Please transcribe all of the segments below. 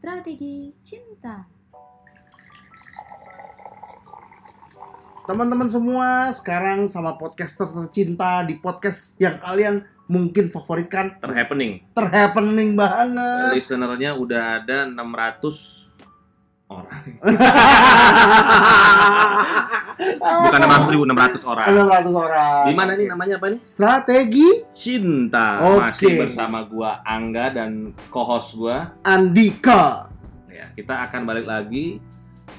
Strategi Cinta. Teman-teman semua, sekarang sama podcaster tercinta di podcast yang kalian mungkin favoritkan terhappening. terhappening banget. Listenernya udah ada 600 orang. Bukan 600 ribu, 600 orang. 600 orang. Di mana nih namanya apa nih? Strategi Cinta. Oke. Masih bersama gua Angga dan co-host gua. Andika. Ya, kita akan balik lagi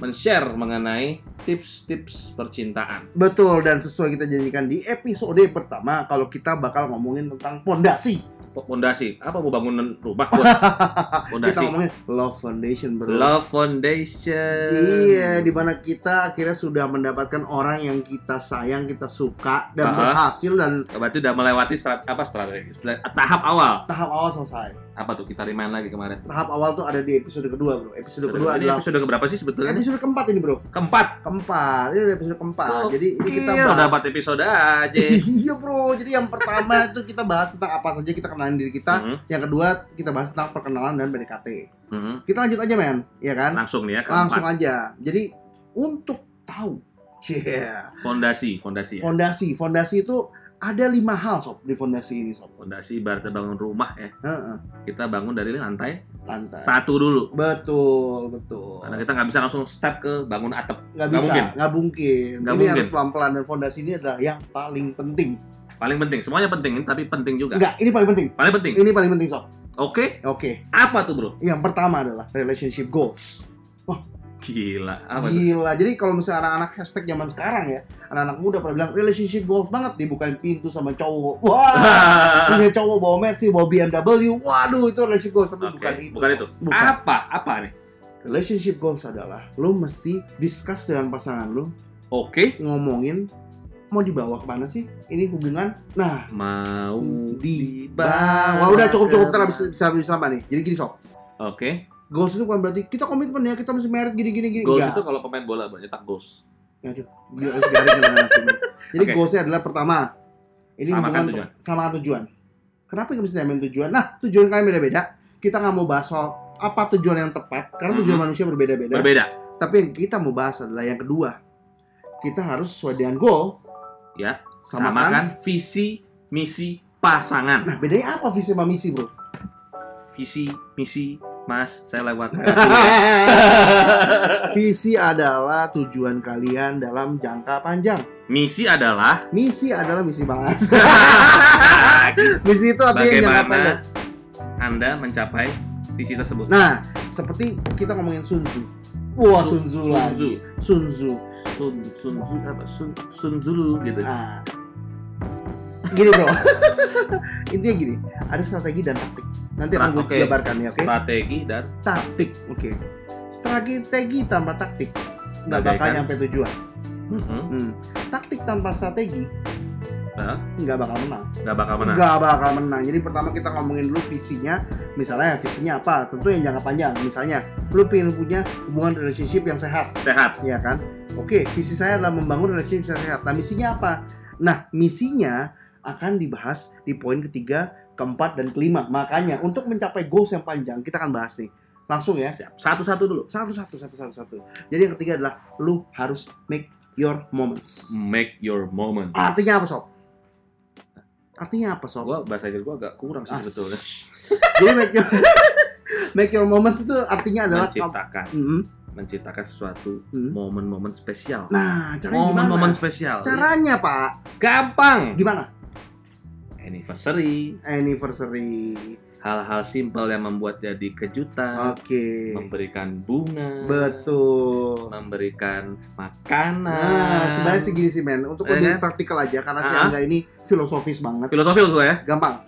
men-share mengenai tips-tips percintaan. Betul dan sesuai kita janjikan di episode pertama kalau kita bakal ngomongin tentang pondasi. Pondasi. Apa mau bangun rumah? Kita Pondasi. ngomongin love foundation, Bro. Love Foundation. Iya, di mana kita akhirnya sudah mendapatkan orang yang kita sayang, kita suka dan Aha. berhasil dan Berarti udah melewati strat apa strategi? Stra- Tahap awal. tahap awal selesai. Apa tuh? Kita remind lagi kemarin. Tahap awal tuh ada di episode kedua, Bro. Episode Episode kedua ini adalah episode keberapa sih sebetulnya? episode keempat ini, Bro. Keempat. Keempat. Ini udah episode keempat. Kok Jadi ini kita bahas dapat episode aja. Iya, Bro. Jadi yang pertama itu kita bahas tentang apa saja kita kenalin diri kita. Mhm, Yang kedua kita bahas tentang perkenalan dan PDKT. mhm. Kita lanjut aja, men. Iya kan? Langsung nih ya keempat. Langsung aja. Jadi untuk tahu Yeah. Fondasi, fondasi ya. Fondasi, fondasi itu ada lima hal sob di fondasi ini sob. Fondasi ibaratnya bangun rumah ya. Heeh, Kita bangun dari lantai lantai. satu dulu. Betul, betul. Karena kita nggak bisa langsung step ke bangun atap. Nggak nggak bisa, mungkin. nggak mungkin. Nggak ini mungkin. harus pelan-pelan dan fondasi ini adalah yang paling penting. Paling penting. Semuanya penting, tapi penting juga. Enggak, ini paling penting. Paling penting. Ini paling penting sob. Oke. Oke, Apa tuh bro? yang pertama adalah relationship goals. Gila. Apa? Gila. Jadi kalau misalnya anak-anak hashtag zaman sekarang ya, anak-anak muda pada bilang relationship goals banget dibukain pintu sama cowok. Wah, punya cowok bawa Mercy, bawa BMW. Waduh, itu relationship goals tapi Oke, bukan itu. Bukan itu. Bukan. Apa? Apa nih? Relationship goals adalah lo mesti discuss dengan pasangan lo, Oke. ngomongin mau dibawa ke mana sih ini hubungan. Nah, Mau dibawa. Wah, udah cukup cukup karena bisa bisa bisa nih. Jadi gini sob, Oke. Goals itu bukan berarti kita komitmen ya kita mesti merit gini gini gini. Goals Enggak. itu kalau pemain bola banyak tak goals. Aduh, dia harus garing. Jadi Oke. goalsnya adalah pertama, ini Samakan hubungan tujuan. samakan tujuan. Kenapa kita mesti namain tujuan? Nah, tujuan kalian beda-beda. Kita nggak mau bahas soal apa tujuan yang tepat, karena tujuan Mhm. manusia berbeda-beda. Berbeda. Tapi yang kita mau bahas adalah yang kedua. Kita harus sesuai dengan goal. Ya. Samakan. Samakan visi misi pasangan. Nah, bedanya apa visi sama misi, bro? Visi misi Mas, saya lewat. visi adalah tujuan kalian dalam jangka panjang. misi adalah Misi adalah misi mas. misi itu artinya jangka bagaimana Anda mencapai visi tersebut. Nah, seperti kita ngomongin Sun Tzu. Wah, Sun Tzu Sun lagi. Tzu. Sun Tzu. Sun Sun Tzu apa? Sun Sun Tzu gitu. Nah, gini bro, intinya gini, ada strategi dan taktik. Nanti akan gue Oke. jabarkan ya, oke? Strategi dan Taktik, oke. Strategi tanpa taktik nggak bakal nyampe tujuan. Mhm. Hmm. Taktik tanpa strategi nggak bakal menang. nggak bakal menang. Nggak bakal menang. Jadi pertama kita ngomongin dulu visinya. Misalnya visinya apa? Tentu yang jangka panjang. Misalnya, lu pengen punya hubungan relationship yang sehat. Sehat. ya kan? Oke, visi saya adalah membangun relationship yang sehat. Nah, misinya apa? Nah, misinya akan dibahas di poin ketiga, keempat, dan kelima. Makanya, untuk mencapai goals yang panjang, kita akan bahas nih. Langsung ya. Satu-satu dulu. Satu, satu, satu. Jadi yang ketiga adalah, lu harus make your moments. Make your moment. Artinya apa, Sob? Artinya apa, Sob? Gua bahasa Inggris gua agak kurang sih sebetulnya. Jadi make your, make your moments itu artinya adalah... Menciptakan, Mhm. menciptakan sesuatu Hmm. momen-momen spesial. Nah, caranya gimana? Momen-momen spesial. Caranya, Pak. Gampang. Gimana? Anniversary, Anniversary. hal-hal simpel yang membuat jadi kejutan, Oke. memberikan bunga, Betul. memberikan makanan. Nah, sebenarnya sih gini sih men, untuk Ya lebih kan? praktikal aja karena si Ah. Angga ini filosofis banget. Filosofi gue ya. Gampang.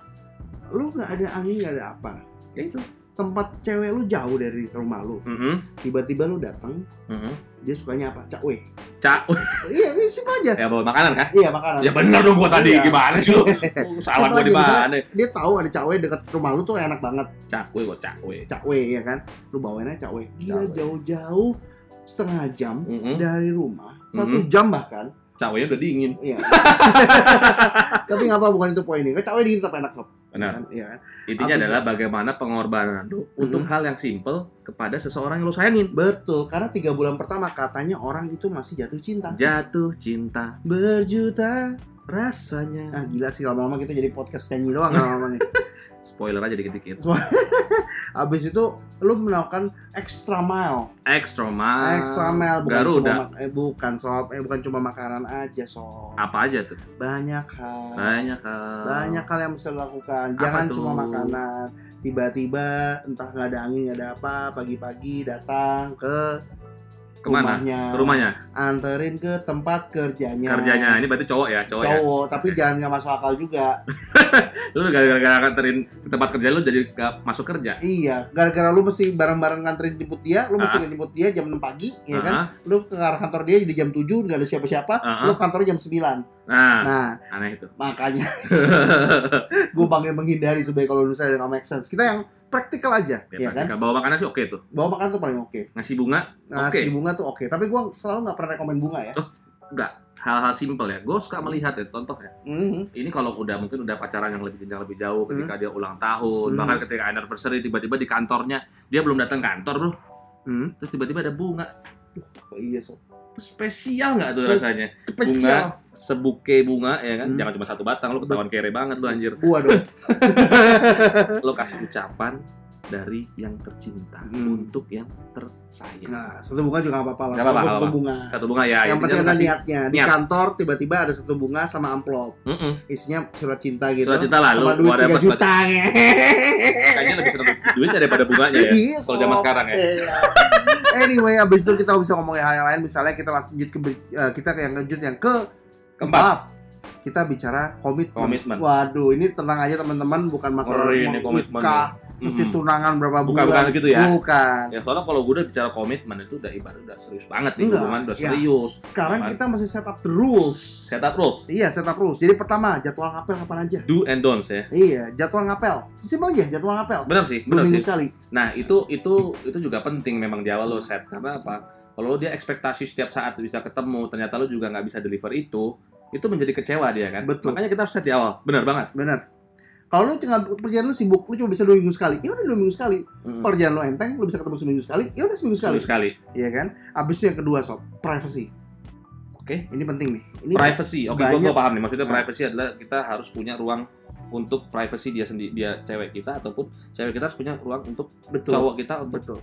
Lu nggak ada angin nggak ada apa. Ya itu. Tempat cewek lu jauh dari rumah lu. Mhm, Tiba-tiba lu datang, mhm. dia sukanya apa? Cakwe. Cak, iya, simpel aja. ya bawa makanan kan? Iya, makanan. Ya bener dong gua tadi Iya. gimana sih lu? Salah gua di mana? Dia tahu ada cakwe dekat rumah lu tuh enak banget. Cakwe kok cakwe. Cakwe ya kan. Lu bawain aja cakwe. Gila jauh-jauh setengah jam Mhm. dari rumah. Satu Mhm. jam bahkan. Caweknya udah dingin. Iya. Tapi nggak apa bukan itu poinnya. Kan cewek dingin tetap enak sob. Benar. Iya kan? Intinya Habis- adalah bagaimana pengorbanan lu untuk Mhm. hal yang simple kepada seseorang yang lu sayangin. Betul. Karena tiga bulan pertama katanya orang itu masih jatuh cinta. Jatuh cinta Berjuta. rasanya. Ah gila sih lama-lama kita jadi podcast nyanyi doang lama-lama nih. Spoiler aja dikit-dikit. Abis itu lu melakukan extra mile. Extra mile. Extra mile bukan Garuda. cuma eh, bukan sob, eh bukan cuma makanan aja sob. Apa aja tuh? Banyak hal. Banyak hal. banyak hal yang bisa dilakukan Apa jangan cuma makanan tiba-tiba entah nggak ada angin nggak ada apa pagi-pagi datang ke Ke mana? rumahnya Ke rumahnya. anterin ke tempat kerjanya Kerjanya. Ini berarti cowok ya, cowok, ya. cowok tapi jangan nggak masuk akal juga Lu gara-gara nganterin ke tempat kerja lu jadi gak masuk kerja. iya gara-gara lu mesti bareng-bareng nganterin jemput dia lu mesti Ah. jemput dia jam 6 pagi ya kan Aha. lu ke arah kantor dia jadi jam 7 nggak ada siapa-siapa Ah. lu ke kantor jam 9 Nah, nah aneh itu. makanya gue panggil menghindari sebagai kalau misalnya nggak make sense kita yang praktikal aja Ya, ya kan. Bawa makanan sih oke tuh. bawa makan tuh paling oke Ngasih bunga ngasih Oke. bunga tuh oke tapi gua selalu nggak pernah rekomen bunga ya hal-hal simple ya. Gue suka melihat ya, contoh ya. Mhm. Ini kalau udah mungkin udah pacaran yang lebih jenjang lebih jauh ketika dia ulang tahun, Hmm. bahkan ketika anniversary tiba-tiba di kantornya dia belum datang kantor bro, Hmm. terus tiba-tiba ada bunga, Oh, iya sob spesial nggak tuh Se- rasanya? Spesial. Sebuke bunga ya kan, Hmm. jangan cuma satu batang, lu ketahuan kere banget lu anjir. Dong. Lo kasih ucapan dari yang tercinta Hmm. untuk yang tersayang. Nah, satu bunga juga nggak apa-apa lah. Nggak apa-apa, Satu apa-apa. bunga. Satu bunga ya, yang penting ada niatnya. Di niat. kantor tiba-tiba ada satu bunga sama amplop. Mm-mm. Isinya surat cinta gitu. Surat cinta lah, lu sama duit whatever 3 surat juta. Kayaknya lebih seneng duit daripada bunganya ya. Iya, Kalau zaman sekarang ya. Iya. anyway, abis itu kita bisa ngomongin hal yang lain. Misalnya kita lanjut ke eh, kita yang lanjut yang ke Keempat, Kita bicara komitmen. komitmen. Waduh, ini tenang aja teman-teman, bukan masalah mau ini komitmen. nikah, mesti tunangan berapa Bukan bulan. bukan gitu ya. Bukan. Ya soalnya kalau gue udah bicara komitmen itu udah ibarat udah serius banget nih Enggak, hubungan udah ya. serius. Sekarang kita masih set up the rules. set up rules, Iya, set up rules. Jadi pertama, jadwal ngapel kapan aja? do and don'ts ya. Iya, jadwal ngapel. Simpel aja, jadwal ngapel. Benar sih, benar sih. sekali. Nah itu itu itu juga penting memang di awal lo set karena apa? Kalau dia ekspektasi setiap saat bisa ketemu, ternyata lo juga nggak bisa deliver itu, itu menjadi kecewa dia kan. Betul. Makanya kita harus set di awal, benar banget. Benar. Kalau lu tinggal perjalanan lu sibuk, lu cuma bisa dua minggu sekali. Ya udah dua minggu sekali. Mm-mm. Perjalanan lu enteng, lu bisa ketemu seminggu sekali. Ya udah seminggu sekali. Serius sekali. Iya kan? Abis itu yang kedua sob, privacy. Oke. Ini penting nih. Ini Privacy, oke, gua, banyak- gua paham nih. Maksudnya Nah. privacy adalah kita harus punya ruang untuk privacy dia sendiri, dia cewek kita ataupun cewek kita harus punya ruang untuk betul. cowok kita untuk Betul.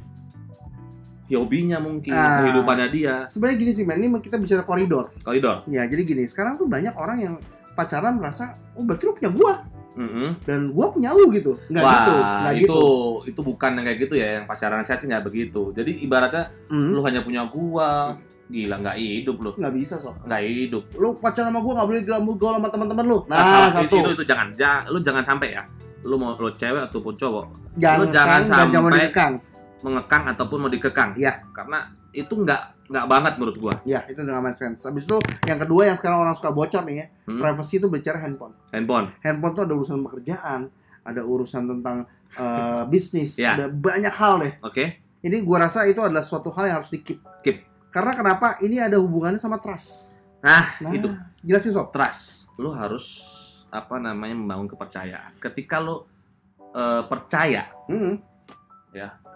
hobinya mungkin, Ah. kehidupannya dia, Sebenarnya gini sih, men. Ini kita bicara koridor. koridor. Ya, jadi gini. Sekarang tuh banyak orang yang pacaran merasa, oh berarti lu punya gua Mm-mm. dan gua punya lu gitu. Nggak Wah, gitu. Nggak itu gitu. itu bukan yang kayak gitu ya, yang pacaran saya sih nggak begitu. Jadi ibaratnya Hmm, lu hanya punya gua, gila nggak hidup lu, nggak bisa sob. nggak hidup. Lu pacaran sama gua nggak boleh gaul gaul sama teman-teman lu. Nah, Nah, salah- satu. itu, itu jangan, ja- lu jangan sampai ya. Lu mau lu cewek ataupun cowok jangan lu jangan jangan mau sampai- dikekang. mengekang ataupun mau dikekang. Iya. Karena itu nggak nggak banget menurut gua. Ya, itu udah make sense. Habis itu yang kedua yang sekarang orang suka bocor nih ya, Hmm. privacy itu bicara handphone. Handphone. Handphone tuh ada urusan pekerjaan, ada urusan tentang eh, bisnis, Ya. ada banyak hal deh. Oke. Ini gua rasa itu adalah suatu hal yang harus di keep. Keep. Karena kenapa? Ini ada hubungannya sama trust. Nah, Nah, itu jelasin sob. trust. Lu harus apa namanya membangun kepercayaan. Ketika lu eh, percaya Hmm,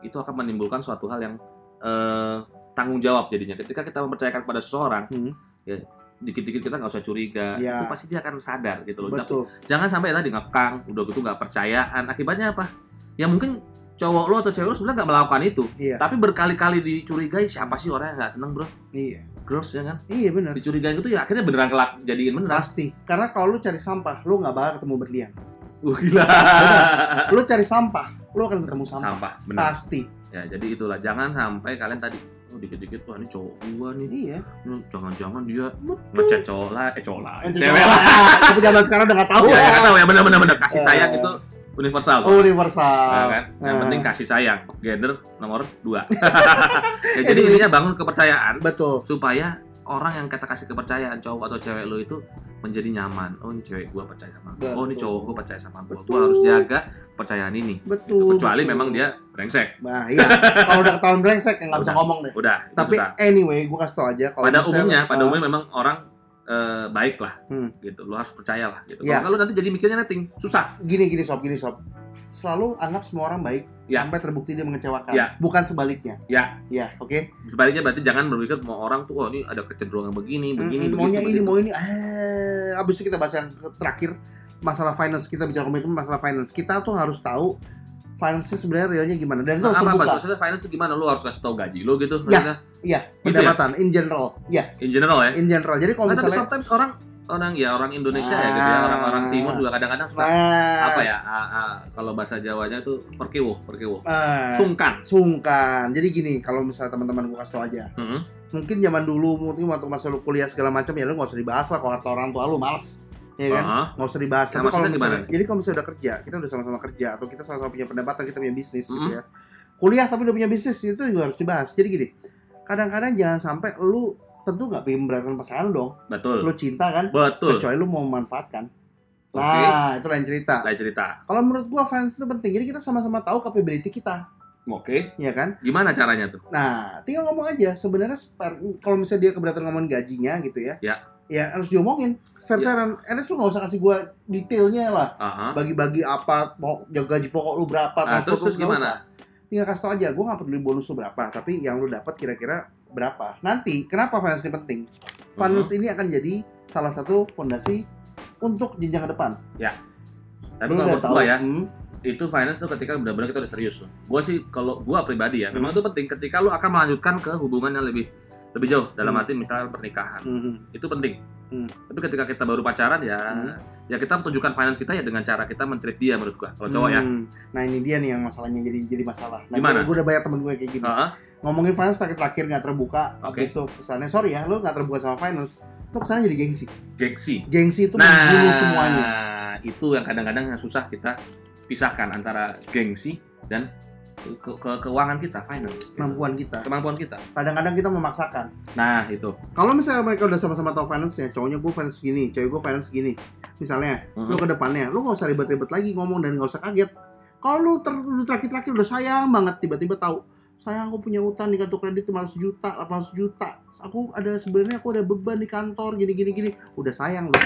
itu akan menimbulkan suatu hal yang eh, tanggung jawab jadinya. Ketika kita mempercayakan pada seseorang, Hmm. ya dikit-dikit kita nggak usah curiga, Ya. itu pasti dia akan sadar gitu loh. betul. Jangan sampai tadi ngekang, udah gitu nggak percayaan. Akibatnya apa? Ya mungkin cowok lo atau cewek lo sebenarnya nggak melakukan itu, Iya, tapi berkali-kali dicurigai siapa sih orang yang nggak seneng bro? iya. Girls ya kan? Iya benar. Dicurigain itu ya akhirnya beneran kelak jadiin beneran. Pasti. Karena kalau lu cari sampah, lu nggak bakal ketemu berlian. Wah gila. Lu cari sampah, lu akan ketemu sampah. Sampah, benar. Pasti. Ya jadi itulah jangan sampai kalian tadi oh, dikit-dikit wah ini cowok gua nih, Iya. Jangan-jangan dia ngechat cowok lah, eh cowok lah, Eh, cewek lah. Tapi zaman sekarang udah nggak tahu Ya, ya kan tahu ya benar benar benar kasih Eh. sayang itu universal. Oh, universal. Ya kan? Yang Nah. penting kasih sayang. Gender nomor dua. ya, jadi intinya bangun kepercayaan Betul. supaya orang yang kita kasih kepercayaan cowok atau cewek lo itu menjadi nyaman. Oh ini cewek gua percaya sama gua. Oh ini cowok gua percaya sama gua. Betul. Gua harus jaga kepercayaan ini. Betul. Kecuali betul. memang dia brengsek. Nah, iya. kalau udah ketahuan brengsek yang nggak bisa ngomong deh. Udah, Tapi susah. anyway, gue kasih tau aja kalau Pada misalnya, umumnya, pada uh, umumnya memang orang eh, baik lah, Hmm. gitu. Lu harus percaya lah, gitu. Ya. Kalau lu nanti jadi mikirnya netting, susah. Gini gini sob, gini sob. Selalu anggap semua orang baik Ya. sampai terbukti dia mengecewakan. Ya. Bukan sebaliknya. Ya. Ya, oke. Sebaliknya berarti jangan berpikir semua orang tuh, oh ini ada kecenderungan begini, begini, Mm, begitu, maunya ini, begitu. mau ini. Eh, abis itu kita bahas yang terakhir masalah finance. Kita bicara komitmen masalah finance. Kita tuh harus tahu finance sebenarnya realnya gimana dan itu Nah, harus apa. Maksudnya finance gimana? Lu harus kasih tahu gaji lu gitu. Ya. Iya, Gitu ya? pendapatan in general. Iya, In general ya. in general. Jadi kalau Nah, tapi misalnya sometimes orang orang ya orang Indonesia ya gitu ya, Ah. orang-orang timur juga kadang-kadang suka nah, apa ya? ah, ah, kalau bahasa Jawanya tuh perkiwuh, perkiwuh. eh, Sungkan. sungkan. Jadi gini, kalau misalnya teman-teman gue kasih tau aja. Heeh. Mungkin zaman dulu, mungkin waktu masa lu kuliah segala macam ya lu nggak usah dibahas lah kalau harta orang tua lu males. Ya kan? Ah, nggak usah dibahas. Nah, Tapi kalau misalnya, gimana? jadi kalau misalnya udah kerja, kita udah sama-sama kerja atau kita sama-sama punya pendapatan, kita punya bisnis gitu Mm-mm. ya. Kuliah tapi udah punya bisnis itu juga harus dibahas. Jadi gini, kadang-kadang jangan sampai lu tentu nggak pengen memberatkan pasangan dong. betul. Lu cinta kan, Betul. kecuali lu mau memanfaatkan. Oke. Nah, itu lain cerita. Lain cerita. Kalau menurut gua finance itu penting. Jadi kita sama-sama tahu capability kita, Oke. ya kan? Gimana caranya tuh? Nah, tinggal ngomong aja. Sebenarnya kalau misalnya dia keberatan ngomongin gajinya gitu ya, Ya. ya harus diomongin. Fair Ya. Enes lu nggak usah kasih gua detailnya lah. Bagi-bagi apa, pokok, gaji pokok lu berapa, Nah, terus terus gimana? usah. Tinggal kasih tau aja. Gua nggak peduli bonus lu berapa, tapi yang lu dapat kira-kira berapa. Nanti, kenapa finance ini penting? Finance Mhm. ini akan jadi salah satu fondasi untuk jenjang ke depan. Tapi Lu kalau menurut ya, hmm, itu finance tuh ketika benar-benar kita udah serius loh. Gua sih kalau gua pribadi ya, memang Hmm. itu penting ketika lu akan melanjutkan ke hubungan yang lebih lebih jauh dalam Hmm. arti misalnya pernikahan. hmm, Itu penting. Hmm. Tapi ketika kita baru pacaran ya Hmm. ya kita tunjukkan finance kita ya dengan cara kita mentreat dia menurut gua. Kalau cowok ya. Hmm. Nah ini dia nih yang masalahnya jadi jadi masalah. Nah, Gimana? Gue udah banyak temen gue kayak gini. Heeh. Ngomongin finance terakhir-terakhir nggak terbuka. Oke. Habis itu kesannya sorry ya, lu nggak terbuka sama finance. Lu kesannya jadi gengsi. Gengsi. Gengsi itu Nah, semuanya. itu yang kadang-kadang yang susah kita pisahkan antara gengsi dan ke, ke- keuangan kita, finance. gitu. Kemampuan kita. Kemampuan kita. Kadang-kadang kita memaksakan. Nah, itu. Kalau misalnya mereka udah sama-sama tahu finance-nya, cowoknya gue finance gini, cewek gue finance gini. Misalnya, Mhm. lu ke depannya, lu nggak usah ribet-ribet lagi ngomong dan nggak usah kaget. Kalau lu ter lu terakhir-terakhir udah sayang banget, tiba-tiba tahu, sayang aku punya utang di kartu kredit 500 juta, 800 juta. Aku ada sebenarnya aku ada beban di kantor gini gini gini. Udah sayang lu.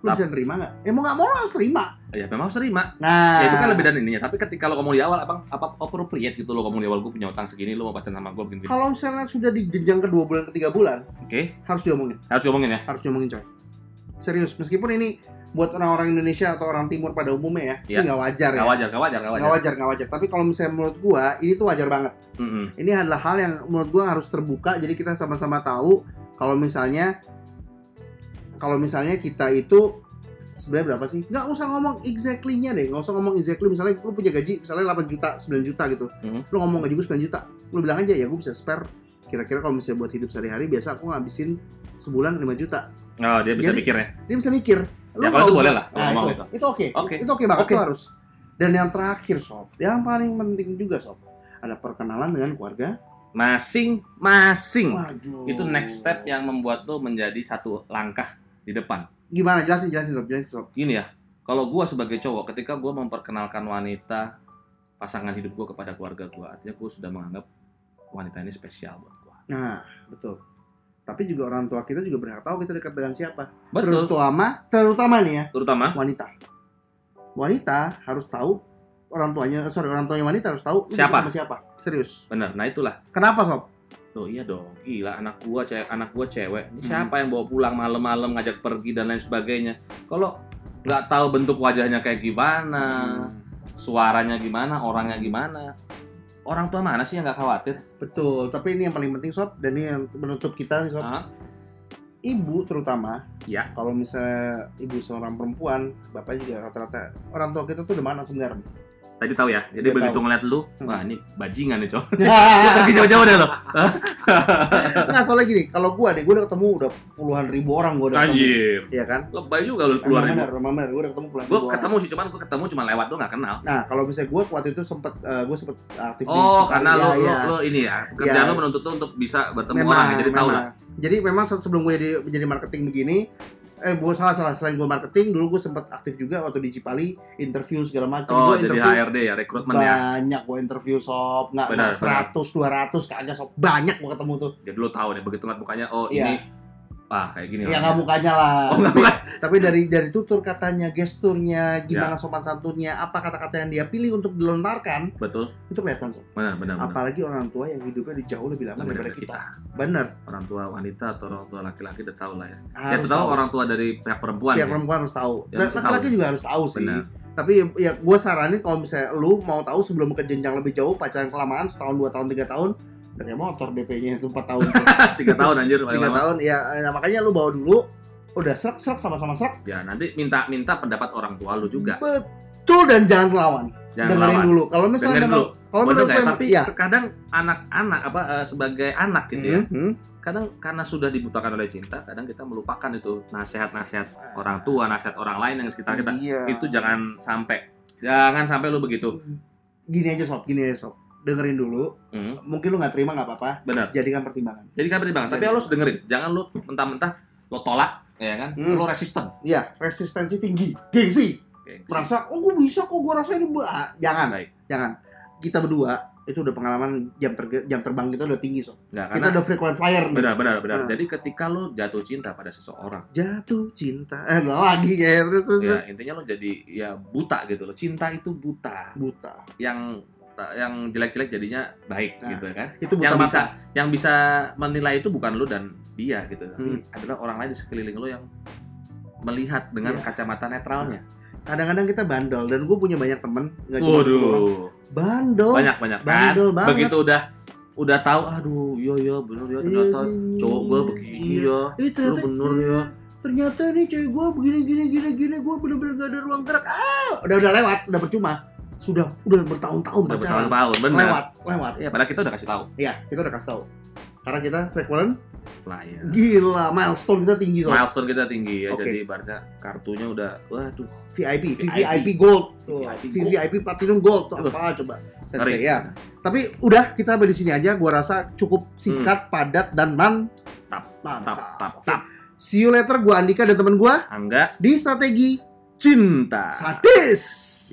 Lu bisa nerima nggak? Eh mau nggak mau harus terima. Ya memang harus terima. Nah, Ya itu kan lebih dari ininya. Tapi ketika lo ngomong di awal, abang apa appropriate gitu lo ngomong di awal gue punya utang segini, lo mau pacaran sama gue begini. Kalau misalnya sudah di jenjang kedua bulan ketiga bulan, Oke, harus diomongin, harus diomongin ya. harus diomongin coy. Serius, meskipun ini buat orang-orang Indonesia atau orang Timur pada umumnya ya, Iya. ini nggak wajar ya. Gak wajar, gak wajar, gak wajar. Nggak wajar, nggak wajar. Tapi kalau misalnya menurut gua, ini tuh wajar banget. Mm-mm. Ini adalah hal yang menurut gua harus terbuka. Jadi kita sama-sama tahu kalau misalnya kalau misalnya kita itu sebenarnya berapa sih? Nggak usah ngomong exactly-nya deh. Nggak usah ngomong exactly. Misalnya lu punya gaji misalnya 8 juta, 9 juta gitu. Mhm. Lu ngomong gaji gue 9 juta. Lu bilang aja ya gue bisa spare. Kira-kira kalau misalnya buat hidup sehari-hari biasa aku ngabisin sebulan 5 juta. Oh, dia bisa Jadi- mikir ya. Dia bisa mikir. Ya, kalau itu boleh lah, Nah, itu, itu. itu oke. Oke. Itu oke banget Oke. itu harus. Dan yang terakhir sob, yang paling penting juga sob, ada perkenalan dengan keluarga. Masing-masing. Itu next step yang membuat lo menjadi satu langkah di depan. Gimana? Jelasin, jelasin sob, jelasin sob. Gini ya, kalau gua sebagai cowok, ketika gua memperkenalkan wanita pasangan hidup gua kepada keluarga gua, artinya gua sudah menganggap wanita ini spesial buat gua. Nah, betul. Tapi juga orang tua kita juga berhak tahu kita dekat dengan siapa. Betul. Terutama, terutama nih ya, Terutama wanita. Wanita harus tahu orang tuanya, eh, sorry orang tuanya wanita harus tahu Siapa? sama siapa. Serius. benar. Nah, itulah. Kenapa sob? Loh iya dong, gila anak gua cewek, anak gua cewek. Ini Hmm. siapa yang bawa pulang malam-malam ngajak pergi dan lain sebagainya. Kalau nggak tahu bentuk wajahnya kayak gimana, Hmm, suaranya gimana, orangnya gimana. Orang tua mana sih yang nggak khawatir? betul. Tapi ini yang paling penting sob, dan ini yang menutup kita nih sob. Hah? Ibu terutama. Ya. Kalau misalnya ibu seorang perempuan, bapak juga rata-rata orang tua kita tuh udah mana sebenarnya. Tadi tahu ya. Jadi Udah begitu tahu. ngeliat lu, Hmm. wah ini bajingan nih cowok. Dia pergi jauh-jauh deh lo. Nggak soalnya gini, kalau gua deh, gua udah ketemu udah puluhan ribu orang gua udah ketemu. Anjir. Iya kan? Lebay juga lu benar, ribu. emang benar. Gua udah ketemu puluhan Gue ribu ketemu sih, cuman gue ketemu cuma lewat, gue nggak kenal. Nah, kalau misalnya gua waktu itu sempet, eh, gua sempet aktif di Oh, Cipali. karena Ya, lo, lo, ya. lo ini ya, kerjaan Ya. lo menuntut lo untuk bisa bertemu Memang, orang ya, jadi tahu lah. Jadi memang se- sebelum gue jadi, jadi marketing begini, eh gue salah salah selain gue marketing, dulu gue sempat aktif juga waktu di Cipali, interview segala macam. Oh, Gua jadi interview HRD ya, rekrutmen ya. banyak gue interview sob, nggak nggak 100 200 kagak sob, banyak gue ketemu tuh. Jadi lo tahu nih begitu ngeliat mukanya, oh Iya. ini ah kayak gini Ya nggak mukanya lah. Oh, tapi, tapi dari dari tutur katanya, gesturnya, Ya. gimana sopan santunnya, apa kata-kata yang dia pilih untuk dilontarkan, betul itu kelihatan sob. benar benar benar Apalagi orang tua yang hidupnya di jauh lebih lama Lebih daripada dari kita. Bener. orang tua wanita atau orang tua laki-laki udah tahu lah ya ya Harus terutama orang tua dari pihak perempuan pihak sih. perempuan harus tahu. Ya, Dan laki-laki tahu. juga harus tahu sih. Benar. Tapi ya gue saranin kalau misalnya lu mau tahu sebelum ke jenjang lebih jauh pacaran kelamaan setahun dua tahun tiga tahun kayak motor DP-nya itu empat tahun. Tuh. tiga tahun anjir paling tiga lama. tahun ya nah, makanya lu bawa dulu. Udah serak serak sama-sama serak ya nanti minta minta pendapat orang tua lu juga. Betul dan jangan melawan jangan dengerin lawan dulu. Kalau misalnya dengerin dulu. kalau menurut ya? gue tapi ya terkadang anak-anak apa eh, sebagai anak gitu ya Hmm, hmm. kadang karena sudah dibutakan oleh cinta kadang kita melupakan itu nasihat-nasihat orang tua nasihat orang lain yang sekitar kita. Iya. itu jangan sampai jangan sampai lu begitu. Gini aja sob. Gini aja sob dengerin dulu Hmm, mungkin lu nggak terima nggak apa-apa benar jadikan pertimbangan jadi kan pertimbangan tapi Jadi- lu harus dengerin jangan lu mentah-mentah lo tolak ya kan Hmm. lu resisten Iya, resistensi tinggi, gengsi. Oke, Merasa, oh gue bisa kok, gue rasa ini ah, jangan, Baik. jangan. Kita berdua itu udah pengalaman jam terge- jam terbang kita udah tinggi so. Nggak, Kita udah frequent flyer nih. benar benar benar Nah. jadi ketika lu jatuh cinta pada seseorang Jatuh cinta, eh lagi kayak terus ya terus. intinya lu jadi ya buta gitu loh cinta itu buta buta. yang yang jelek-jelek jadinya baik Nah, gitu kan Itu yang mata. bisa yang bisa menilai itu bukan lu dan dia gitu tapi Hmm. adalah orang lain di sekeliling lu yang melihat dengan Iya. kacamata netralnya. Kadang-kadang kita bandel dan gue punya banyak temen nggak. Waduh, Bandel. banyak banyak kan. Bandel banget. Begitu udah udah tahu, aduh, iya iya bener ya ternyata cowok gua begini ya, Eh, lu ternyata, bener ya. ternyata nih cewek gue begini gini gini gini gue bener-bener gak ada ruang gerak. Ah, udah udah lewat, udah percuma. Sudah udah bertahun-tahun Udah pacaran. bertahun-tahun, bener. Lewat, lewat. Iya, padahal kita udah kasih tahu. Iya, kita udah kasih tahu. Karena kita frequent, Flyer. gila, milestone kita tinggi soal Milestone kita tinggi ya, Oke. jadi ibaratnya kartunya udah, waduh, VIP, VIP. Gold, tuh, VVIP Platinum Gold, tuh apa coba? ngeri. Sensei ya. Tapi udah kita sampai di sini aja. Gua rasa cukup singkat, padat dan mantap. Hmm. Tap, Mantap. tap, Oke. tap. See you later. Gua Andika dan teman gua Angga di strategi cinta. sadis.